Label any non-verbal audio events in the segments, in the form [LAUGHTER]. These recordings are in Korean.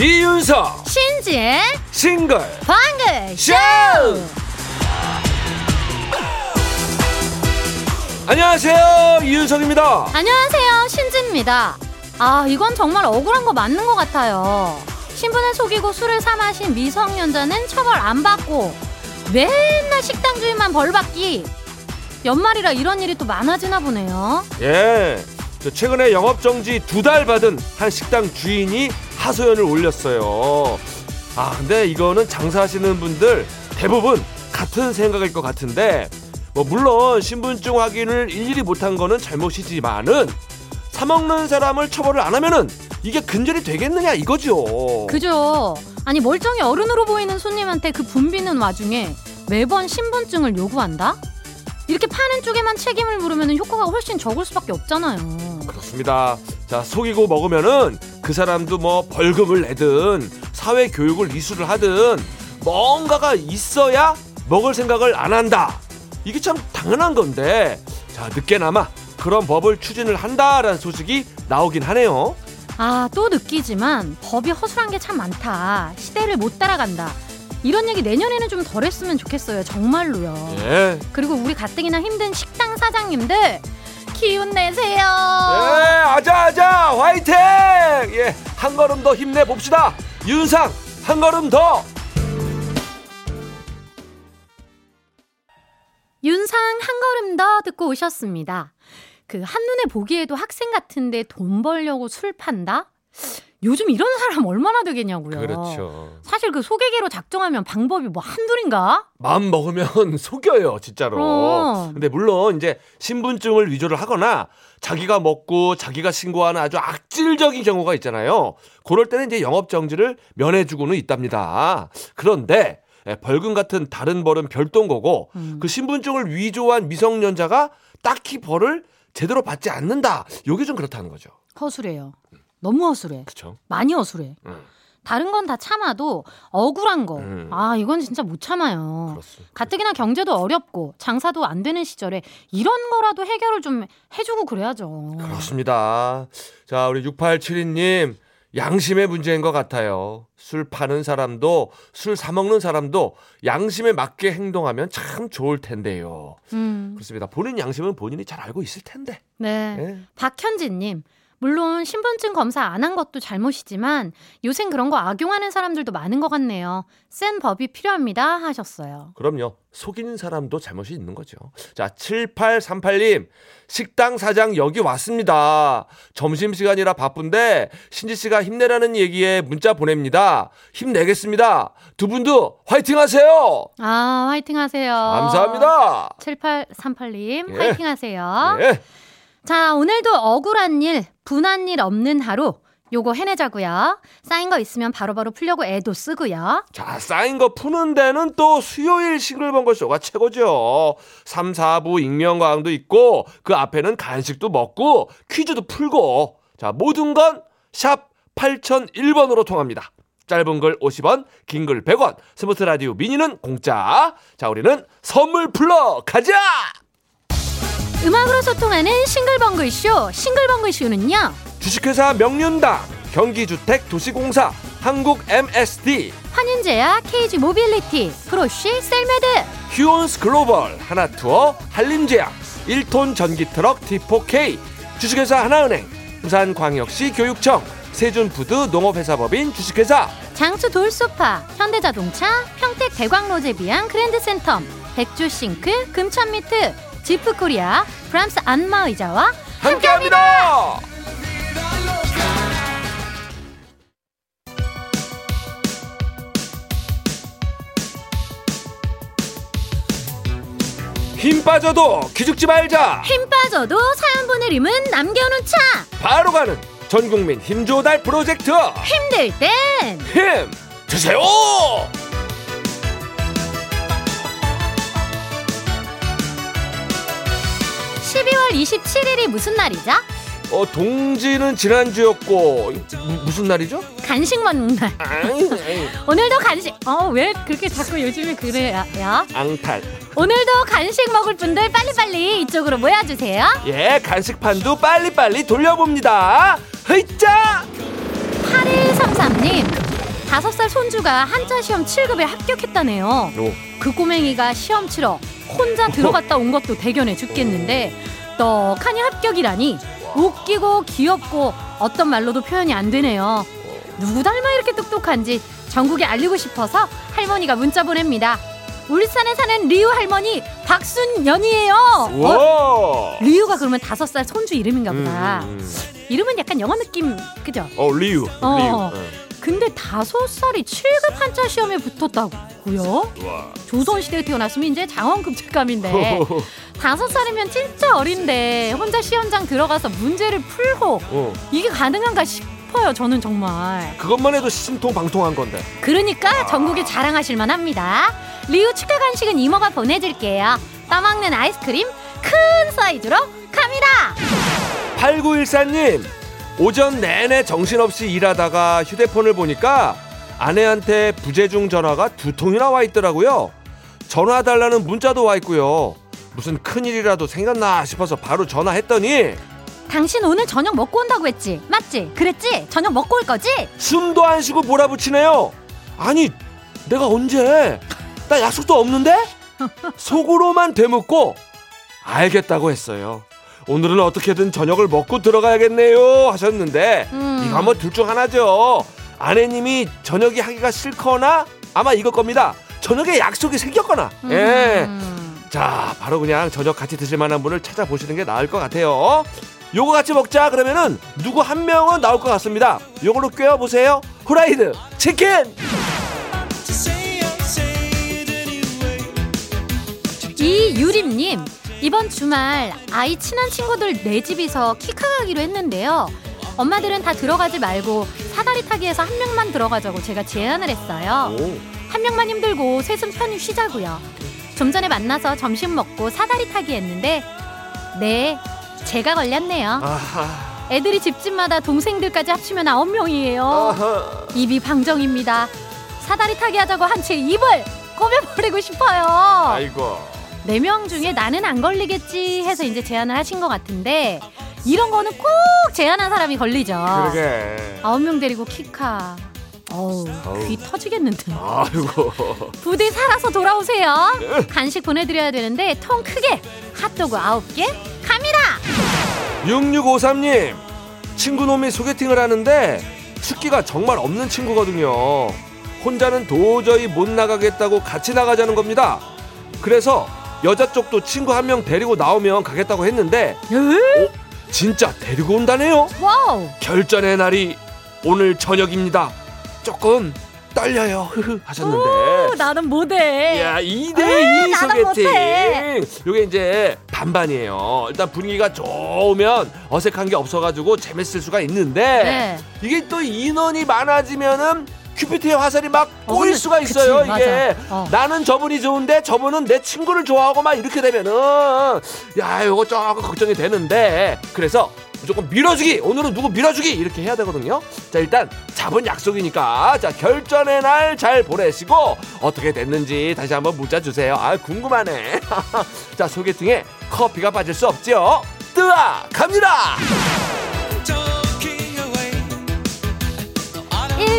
이윤석. 신지의 싱글. 방글 쇼! 안녕하세요. 이윤석입니다. 안녕하세요. 신지입니다. 아 이건 정말 억울한 거 맞는 것 같아요. 신분을 속이고 술을 사 마신 미성년자는 처벌 안 받고 맨날 식당 주인만 벌 받기 연말이라 이런 일이 또 많아지나 보네요 예 저 최근에 영업 정지 두 달 받은 한 식당 주인이 하소연을 올렸어요 아 근데 이거는 장사하시는 분들 대부분 같은 생각일 것 같은데 뭐 물론 신분증 확인을 일일이 못한 거는 잘못이지만은 사 먹는 사람을 처벌을 안 하면은 이게 근절이 되겠느냐 이거죠. 그죠 아니 멀쩡히 어른으로 보이는 손님한테 그 붐비는 와중에 매번 신분증을 요구한다? 이렇게 파는 쪽에만 책임을 물으면 효과가 훨씬 적을 수밖에 없잖아요 그렇습니다. 자 속이고 먹으면은 그 사람도 뭐 벌금을 내든 사회 교육을 이수를 하든 뭔가가 있어야 먹을 생각을 안 한다. 이게 참 당연한 건데 자 늦게나마 그런 법을 추진을 한다라는 소식이 나오긴 하네요. 아, 또 느끼지만 법이 허술한 게 참 많다. 시대를 못 따라간다. 이런 얘기 내년에는 좀 덜 했으면 좋겠어요. 정말로요. 예. 그리고 우리 가뜩이나 힘든 식당 사장님들 기운 내세요. 예, 아자 아자 화이팅! 예, 한 걸음 더 힘내 봅시다. 윤상 한 걸음 더. 윤상 한 걸음 더 듣고 오셨습니다. 그 한눈에 보기에도 학생 같은데 돈 벌려고 술 판다? 요즘 이런 사람 얼마나 되겠냐고요. 그렇죠. 사실 그 소개계로 작정하면 방법이 뭐 한둘인가? 마음 먹으면 [LAUGHS] 속여요, 진짜로. 그럼. 근데 물론 이제 신분증을 위조를 하거나 자기가 먹고 자기가 신고하는 아주 악질적인 경우가 있잖아요. 그럴 때는 이제 영업 정지를 면해주고는 있답니다. 그런데 예, 벌금 같은 다른 벌은 별도인 거고 음. 그 신분증을 위조한 미성년자가 딱히 벌을 제대로 받지 않는다. 요게 좀 그렇다는 거죠. 허술해요. 너무 허술해. 그렇죠. 많이 허술해. 음. 다른 건 다 참아도 억울한 거. 음. 아, 이건 진짜 못 참아요. 그렇습니다. 가뜩이나 경제도 어렵고 장사도 안 되는 시절에 이런 거라도 해결을 좀 해주고 그래야죠. 그렇습니다. 자, 우리 6872님, 양심의 문제인 것 같아요. 술 파는 사람도, 술 사먹는 사람도 양심에 맞게 행동하면 참 좋을 텐데요. 음, 그렇습니다. 본인 양심은 본인이 잘 알고 있을 텐데. 네. 예. 박현진님. 물론 신분증 검사 안 한 것도 잘못이지만 요샌 그런 거 악용하는 사람들도 많은 것 같네요. 센 법이 필요합니다 하셨어요. 그럼요. 속이는 사람도 잘못이 있는 거죠. 자, 7838님. 식당 사장 여기 왔습니다. 점심시간이라 바쁜데 신지 씨가 힘내라는 얘기에 문자 보냅니다. 힘내겠습니다. 두 분도 화이팅 하세요. 아 화이팅 하세요. 감사합니다. 7838님 예. 화이팅 하세요. 예. 자, 오늘도 억울한 일, 분한 일 없는 하루. 요거 해내자고요. 쌓인 거 있으면 바로 바로 풀려고 애도 쓰고요. 자, 쌓인 거 푸는 데는 또 수요일 싱글벙글 쇼가 최고죠. 3, 4부 익명과항도 있고, 그 앞에는 간식도 먹고, 퀴즈도 풀고, 자, 모든 건 샵 8001번으로 통합니다. 짧은 글 50원, 긴 글 100원, 스마트 라디오 미니는 공짜. 자, 우리는 선물 풀러 가자! 음악으로 소통하는 싱글벙글 쇼. 싱글벙글 쇼는요. 주식회사 명륜당, 경기주택도시공사, 한국 MSD, 환인제약 KG 모빌리티, 프로쉬 셀메드, 휴온스 글로벌, 하나투어, 한림제약, 1톤 전기트럭 D4K, 주식회사 하나은행, 부산광역시 교육청, 세준푸드 농업회사법인 주식회사, 장수 돌소파, 현대자동차, 평택 대광로제비앙 그랜드센텀, 백조싱크, 금천미트, 지프코리아, 프랑스 안마의자와 함께합니다! 힘 빠져도 기죽지 말자! 힘 빠져도 사연 보내림은 남겨놓자. 바로 가는 전국민 힘조달 프로젝트! 힘들 땐 힘 주세요! 12월 27일이 무슨 날이죠? 어, 동지는 지난주였고 무- 무슨 날이죠? 간식 먹는 날. [LAUGHS] 오늘도 간식. 어, 왜 그렇게 자꾸 요즘에 그래요? 앙탈. 오늘도 간식 먹을 분들 빨리빨리 이쪽으로 모여 주세요. 예, 간식판도 빨리빨리 돌려봅니다. 흐이짜! 8133님, 다섯 살 손주가 한자 시험 7급에 합격했다네요. 오. 그 꼬맹이가 시험 치러 혼자 들어갔다 온 것도 대견해 죽겠는데 떡하니 합격이라니 웃기고 귀엽고 어떤 말로도 표현이 안 되네요. 누구 닮아 이렇게 똑똑한지 전국에 알리고 싶어서 할머니가 문자 보냅니다. 울산에 사는 리우 할머니 박순연이에요. 어? 와! 리우가 그러면 다섯 살 손주 이름인가 보다. 음, 음. 이름은 약간 영어 느낌 그죠? 어, 리우. 어. 리우. 응. 근데 다섯 살이 7급 한자 시험에 붙었다고요? 와. 조선시대에 태어났으면 이제 장원급 책감인데 [LAUGHS] 다섯 살이면 진짜 어린데 혼자 시험장 들어가서 문제를 풀고 어. 이게 가능한가 싶어요 저는 정말 그것만 해도 신통 방통한 건데. 그러니까 전국에 자랑하실 만합니다 리우 축하 간식은 이모가 보내줄게요 떠먹는 아이스크림 큰 사이즈로 갑니다 8914님, 오전 내내 정신없이 일하다가 휴대폰을 보니까 아내한테 부재중 전화가 두 통이나 와 있더라고요. 전화 달라는 문자도 와 있고요. 무슨 큰일이라도 생겼나 싶어서 바로 전화했더니 당신 오늘 저녁 먹고 온다고 했지 맞지? 그랬지? 저녁 먹고 올 거지? 숨도 안 쉬고 몰아붙이네요. 아니, 내가 언제? 나 약속도 없는데? [LAUGHS] 속으로만 되묻고 알겠다고 했어요. 오늘은 어떻게든 저녁을 먹고 들어가야겠네요 하셨는데 음. 이거 한번 둘중 하나죠. 아내님이 저녁이 하기가 싫거나 아마 이걸 겁니다. 저녁에 약속이 생겼거나. 예. 음. 자, 바로 그냥 저녁 같이 드실 만한 분을 찾아보시는 게 나을 것 같아요. 요거 같이 먹자 그러면은 누구 한 명은 나올 것 같습니다. 요걸로 꿰어 보세요. 후라이드 치킨! 이유림님 이번 주말 아이 친한 친구들 네 집이서 키카 가기로 했는데요. 엄마들은 다 들어가지 말고 사다리 타기에서 한 명만 들어가자고 제가 제안을 했어요. 한 명만 힘들고 셋은 편히 쉬자고요. 좀 전에 만나서 점심 먹고 사다리 타기 했는데 네 제가 걸렸네요. 애들이 집집마다 동생들까지 합치면 아홉 명이에요. 입이 방정입니다. 사다리 타기 하자고 한 채 입을 꼬매버리고 싶어요. 아이고. 네 명 중에 나는 안 걸리겠지 해서 이제 제안을 하신 것 같은데 이런 거는 꼭 제안한 사람이 걸리죠. 그러게. 아홉 명 데리고 키카. 어우. 귀 터지겠는데. 아이고. 부디 살아서 돌아오세요. 간식 보내드려야 되는데 통 크게 핫도그 아홉 개 갑니다. 6653님. 친구놈이 소개팅을 하는데 숫기가 정말 없는 친구거든요. 혼자는 도저히 못 나가겠다고 같이 나가자는 겁니다. 그래서 여자 쪽도 친구 한 명 데리고 나오면 가겠다고 했는데 에? 진짜 데리고 온다네요. 와우. 결전의 날이 오늘 저녁입니다. 조금 떨려요. 하셨는데. 오, 나는 못해. 야, 2대2 에이, 나는 소개팅. 요게 이제 반반이에요. 일단 분위기가 좋으면 어색한 게 없어가지고 재밌을 수가 있는데 네. 이게 또 인원이 많아지면은 큐피트의 화살이 막 어, 꼬일 근데 수가 그치, 있어요. 맞아. 이게 어. 나는 저분이 좋은데 저분은 내 친구를 좋아하고 막 이렇게 되면은 야 요거 조금 걱정이 되는데 그래서 무조건 밀어주기 오늘은 누구 밀어주기 이렇게 해야 되거든요. 자 일단 잡은 약속이니까 자 결전의 날 잘 보내시고 어떻게 됐는지 다시 한번 문자 주세요. 아 궁금하네. [LAUGHS] 자 소개팅에 커피가 빠질 수 없죠. 뜨아 갑니다.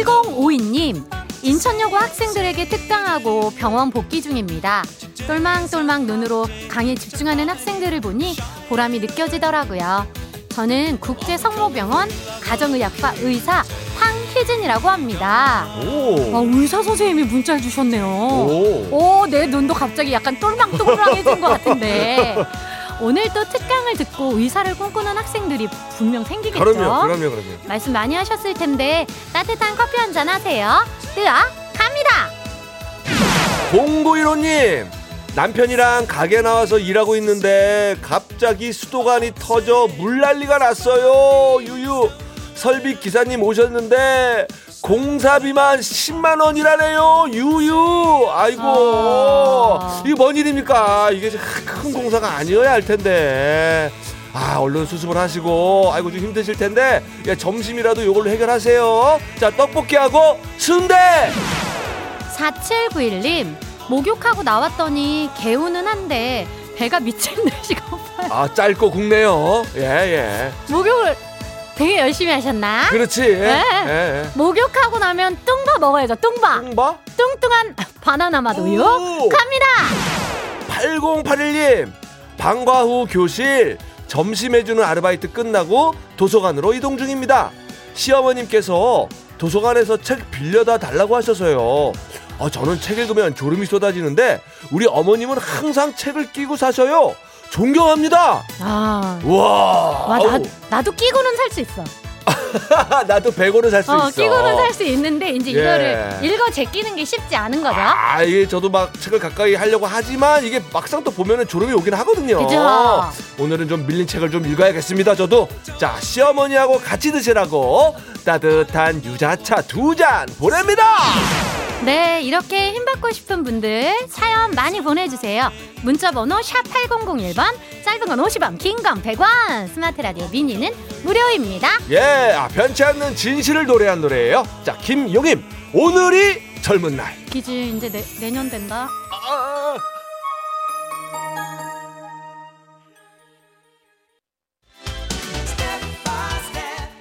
1052님, 인천여고 학생들에게 특강하고 병원 복귀 중입니다. 똘망똘망 눈으로 강의 집중하는 학생들을 보니 보람이 느껴지더라고요. 저는 국제성모병원 가정의학과 의사 황희진이라고 합니다. 오. 아, 의사 선생님이 문자를 주셨네요. 오. 오, 내 눈도 갑자기 약간 똘망똘망해진 것 같은데. [LAUGHS] 오늘 또 특강을 듣고 의사를 꿈꾸는 학생들이 분명 생기겠죠? 그럼요, 그럼요, 그럼요. 말씀 많이 하셨을 텐데 따뜻한 커피 한 잔 하세요. 뜨아 갑니다. 공구일호님 남편이랑 가게 나와서 일하고 있는데 갑자기 수도관이 터져 물 난리가 났어요 유유 설비 기사님 오셨는데 공사비만 10만 원이라네요 유유 아이고 아. 이게 뭔 일입니까 이게 큰 공사가 아니어야 할 텐데 아 얼른 수습을 하시고 아이고 좀 힘드실 텐데 야, 점심이라도 요걸로 해결하세요. 자 떡볶이하고 순대. 4791님, 목욕하고 나왔더니 개운은 한데 배가 미친 듯이 고파요. 아 짧고 굵네요. 예 예. 목욕을 되게 열심히 하셨나? 그렇지. 네. 예, 예. 목욕하고 나면 뚱바 먹어야죠. 뚱바. 뚱바? 뚱뚱한 바나나 맛 우유 오! 갑니다. 8081님 방과 후 교실 점심 해주는 아르바이트 끝나고 도서관으로 이동 중입니다. 시어머님께서 도서관에서 책 빌려다 달라고 하셔서요. 아, 저는 책 읽으면 졸음이 쏟아지는데 우리 어머님은 항상 책을 끼고 사셔요. 존경합니다. 아, 와, 와, 나, 나도 끼고는 살 수 있어. [LAUGHS] 나도 100원은 살수 어, 있어. 끼고는 살 수 있는데 이제 예. 이거를 읽어 제끼는 게 쉽지 않은 거죠. 아, 이게 저도 막 책을 가까이 하려고 하지만 이게 막상 또 보면은 졸음이 오긴 하거든요. 그죠? 오늘은 좀 밀린 책을 좀 읽어야겠습니다. 저도 자 시어머니하고 같이 드시라고 따뜻한 유자차 두 잔 보냅니다. 네, 이렇게 힘받고 싶은 분들 사연 많이 보내주세요. 문자번호 샵 8001번, 짧은 건 50원, 긴 건 100원, 스마트 라디오 미니는 무료입니다. 예, 아, 변치 않는 진실을 노래한 노래예요. 자 김용임 오늘이 젊은 날. 기즈 이제 내, 내년 된다. 아,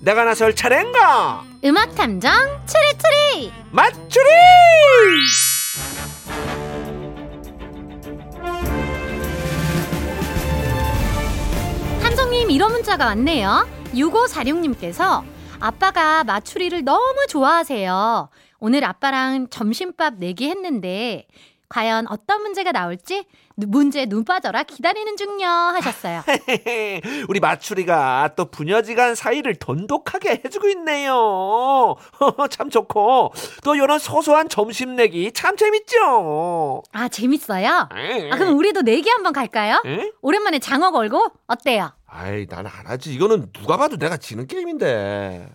내가 나설 차례인가? 음악 탐정 추리추리. 맞추리! 함성님 이런 문자가 왔네요. 6546님께서 아빠가 마추리를 너무 좋아하세요. 오늘 아빠랑 점심밥 내기 했는데 과연 어떤 문제가 나올지 누- 문제 눈 빠져라 기다리는 중요 하셨어요. [LAUGHS] 우리 마추리가 또 부녀지간 사이를 돈독하게 해주고 있네요. [LAUGHS] 참 좋고 또 이런 소소한 점심 내기 참 재밌죠. 아 재밌어요? 에? 아 그럼 우리도 내기 한번 갈까요? 에? 오랜만에 장어 걸고 어때요? 아이 나는 안 하지. 이거는 누가 봐도 내가 지는 게임인데.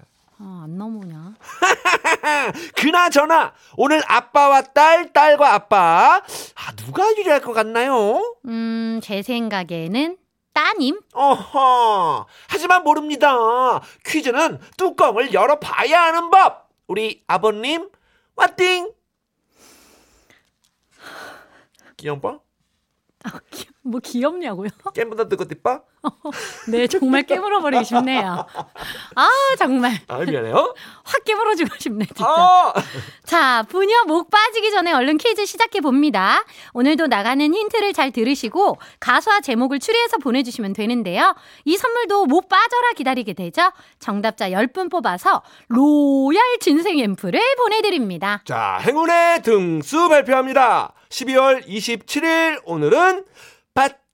아, 안 넘어오냐? [LAUGHS] 그나저나 오늘 아빠와 딸, 딸과 아빠 아 누가 유리할 것 같나요? 음, 제 생각에는 따님? 어허. 하지만 모릅니다. 퀴즈는 뚜껑을 열어봐야 하는 법. 우리 아버님, 와띵. 귀여워? [LAUGHS] 아, 귀- 뭐 귀엽냐고요? 깨문다 뜨거 띠빠? [LAUGHS] 네, 정말 깨물어 버리고 싶네요. 아, 정말 아 미안해요. 확 깨물어 주고 싶네, 진짜. 아. 자, 부녀 목 빠지기 전에 얼른 퀴즈 시작해 봅니다. 오늘도 나가는 힌트를 잘 들으시고 가수와 제목을 추리해서 보내주시면 되는데요. 이 선물도 못 빠져라 기다리게 되죠. 정답자 10분 뽑아서 로얄 진생 앰플을 보내드립니다. 자, 행운의 등수 발표합니다. 12월 27일 오늘은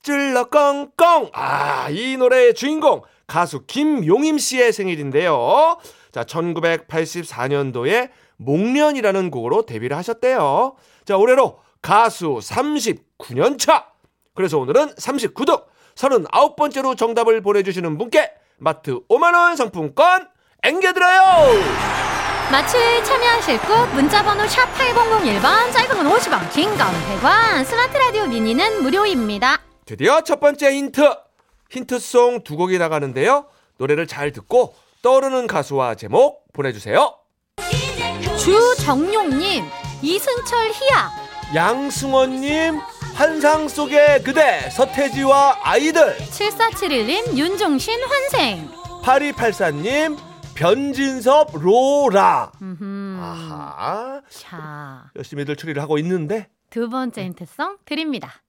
밧줄러 꽁꽁. 아, 이 노래의 주인공 가수 김용임 씨의 생일인데요. 자, 1984년도에 목련이라는 곡으로 데뷔를 하셨대요. 자, 올해로 가수 39년 차. 그래서 오늘은 39등 39번째로 정답을 보내주시는 분께 마트 5만원 상품권 앵겨드려요! 마취에 참여하실 곳 문자번호 샵 8001번 짧은 건 50원 긴 건 100원 스마트 라디오 미니는 무료입니다. 드디어 첫 번째 힌트. 힌트송 두 곡이 나가는데요. 노래를 잘 듣고 떠오르는 가수와 제목 보내주세요. 주정용님 이승철 희야 양승원님, 환상 속의 그대, 서태지와 아이들. 7471님 윤종신 환생 8284님, 변진섭, 로라. 음흠. 아하. 자, 열심히들 추리를 하고 있는데. 두 번째 힌트송 드립니다.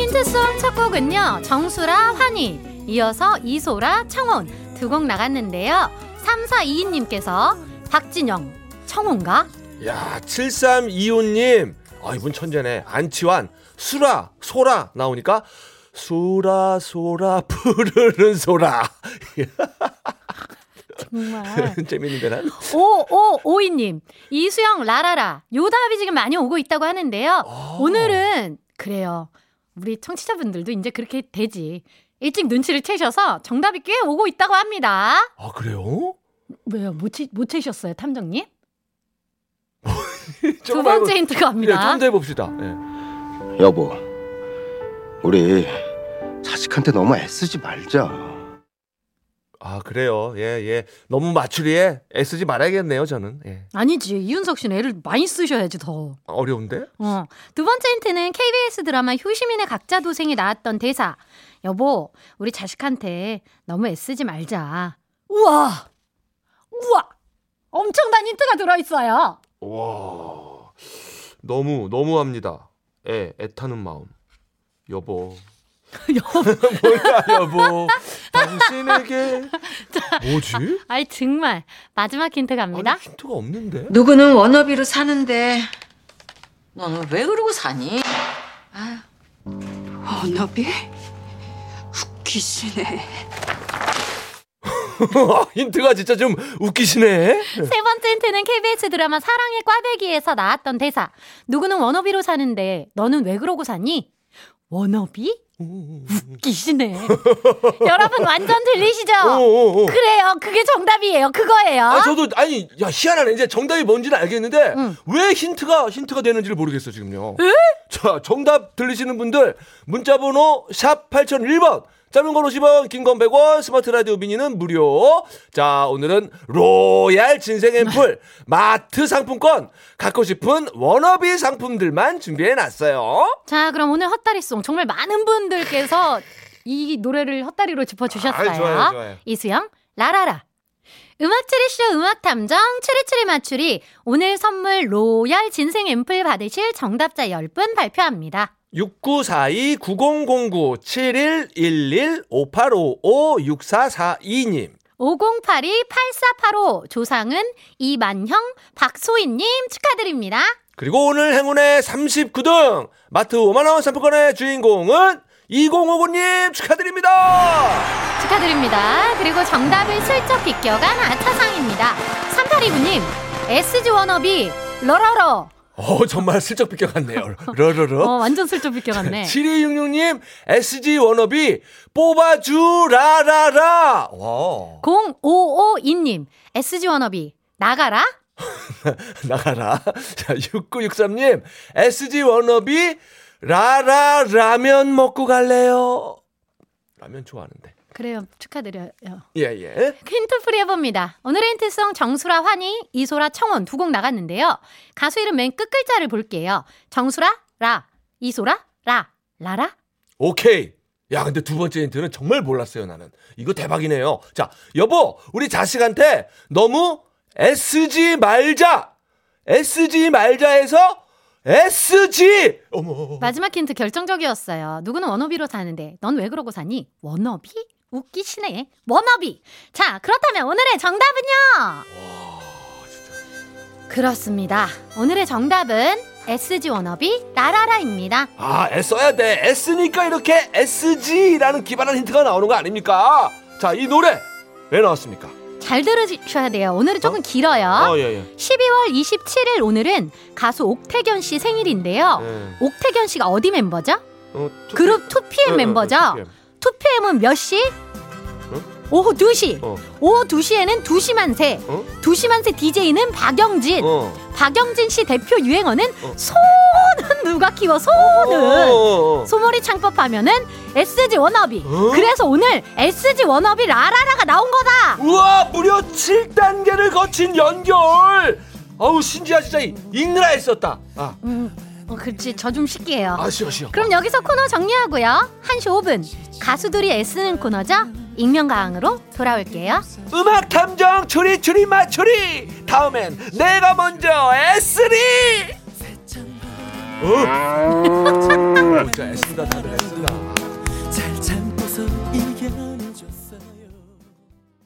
힌트송 첫 곡은요. 정수라 환희 이어서 이소라 청혼 두 곡 나갔는데요. 3422님께서 박진영 청혼가? 야, 7325님. 아, 이분 천재네. 안치환, 수라, 소라 나오니까 소라 소라 [LAUGHS] 푸르른 소라. [LAUGHS] 정말. 재밌는데 난. 오오오이님 이수영 라라라 요답이 지금 많이 오고 있다고 하는데요. 아. 오늘은 그래요. 우리 청취자분들도 이제 그렇게 되지. 일찍 눈치를 채셔서 정답이 꽤 오고 있다고 합니다. 아 그래요? 왜요? 못, 채, 못 채셨어요, 탐정님? [LAUGHS] 두 번째 해보- 힌트 네, 갑니다. 좀더 해봅시다. 예. 여보, 우리 자식한테 너무 애쓰지 말자. 아 그래요. 예 예. 너무 맞추리에 애쓰지 말아야겠네요. 저는. 예. 아니지 이윤석 씨는 애를 많이 쓰셔야지 더. 어려운데? 어. 두 번째 힌트는 KBS 드라마 효시민의 각자 도생에 나왔던 대사. 여보, 우리 자식한테 너무 애쓰지 말자. 우와! 우와! 엄청난 힌트가 들어있어요. 와 너무 너무합니다. 애 애타는 마음. 여보. 여보. [LAUGHS] 뭐야 여보. [LAUGHS] 당신에게 뭐지? 아이, 정말. 마지막 힌트 갑니다. 아니 힌트가 없는데. 누구는 워너비로 사는데 너는 왜 그러고 사니? 언어비? 웃기시네. [LAUGHS] 힌트가 진짜 좀 웃기시네. 세 번째 힌트는 KBS 드라마 사랑의 꽈배기에서 나왔던 대사. 누구는 워너비로 사는데 너는 왜 그러고 사니? 워너비? 웃기시네. [LAUGHS] 여러분 완전 들리시죠? 어어어. 그래요. 그게 정답이에요. 그거예요. 아 저도 아니 야 희한하네 이제 정답이 뭔지는 알겠는데 응. 왜 힌트가 힌트가 되는지를 모르겠어 지금요. 자 정답 들리시는 분들 문자번호 샵 8001번 짧은 건 50원 긴 건 100원 스마트 라디오 미니는 무료. 자 오늘은 로얄 진생 앰플 마트 상품권 갖고 싶은 워너비 상품들만 준비해 놨어요. 자, 그럼 오늘 헛다리송 정말 많은 분들께서 이 노래를 헛다리로 짚어주셨어요. 아, 좋아요, 좋아요. 이수영, 라라라. 음악 추리쇼 음악 탐정 추리추리 맞추리 오늘 선물 로얄 진생 앰플 받으실 정답자 10분 발표합니다. 6942-9009-7111-5855-6442님 5082-8485 조상은 이만형 박소희님 축하드립니다. 그리고 오늘 행운의 39등 마트 5만원 상품권의 주인공은 2059님 축하드립니다. 축하드립니다. 그리고 정답을 슬쩍 비껴간 아차상입니다. 3829님 SG 워너비 러러러 어, 정말 슬쩍 비껴갔네요. 러러러. 어, 완전 슬쩍 비껴갔네. 7266님 SG 워너비 뽑아주라라라. 와. 0552님 SG 워너비 나가라 [LAUGHS] 나가라. 자, 6963님 SG 워너비 라라 라면 먹고 갈래요. 라면 좋아하는데. 그래요 축하드려요 예, 예. 힌트 풀이 해봅니다 오늘의 힌트송 정수라 환희 이소라 청원 두 곡 나갔는데요 가수 이름 맨 끝글자를 볼게요 정수라 라 이소라 라 라라 오케이. 야, 근데 두 번째 힌트는 정말 몰랐어요, 나는. 이거 대박이네요. 자, 여보, 우리 자식한테 너무 SG 말자! SG 말자 해서 SG! 어머. 마지막 힌트 결정적이었어요 누구는 워너비로 사는데 넌 왜 그러고 사니 워너비 웃기시네 워너비 자 그렇다면 오늘의 정답은요 그렇습니다 오늘의 정답은 SG 워너비 라라라입니다 아, 애써야 돼. 애쓰니까 이렇게 SG라는 기발한 힌트가 나오는 거 아닙니까? 자, 이 노래 왜 나왔습니까? 잘 들으셔야 돼요 오늘은 조금 길어요 어, 예, 예. 12월 27일 오늘은 가수 옥택연 씨 생일인데요. 예. 옥택연 씨가 어디 멤버죠? 어, 투- 그룹 2PM 어, 어, 멤버죠? 2PM. 2PM은 몇 시? 오후 2시. 어. 오후 2시에는 2시만 세. 어? 2시만 세 DJ는 박영진. 어. 박영진 씨 대표 유행어는 어. 소는 누가 키워 소는. 어, 어, 어. 소머리 창법하면은 SG 워너비. 어? 그래서 오늘 SG 워너비 라라라가 나온 거다. 우와 무려 7단계를 거친 연결 어우 신지아 진짜 이- 읽느라 했었다 아 음, 어, 그렇지. 저 좀 쉴게요. 아쉬워 아쉬워 그럼 여기서 코너 정리하고요. 1시 5분 가수들이 애쓰는 코너죠. 익명가왕으로 돌아올게요. 음악 탐정 추리 추리 맞추리 다음엔 내가 먼저 애쓰리 어? 진짜 애쓴다 다들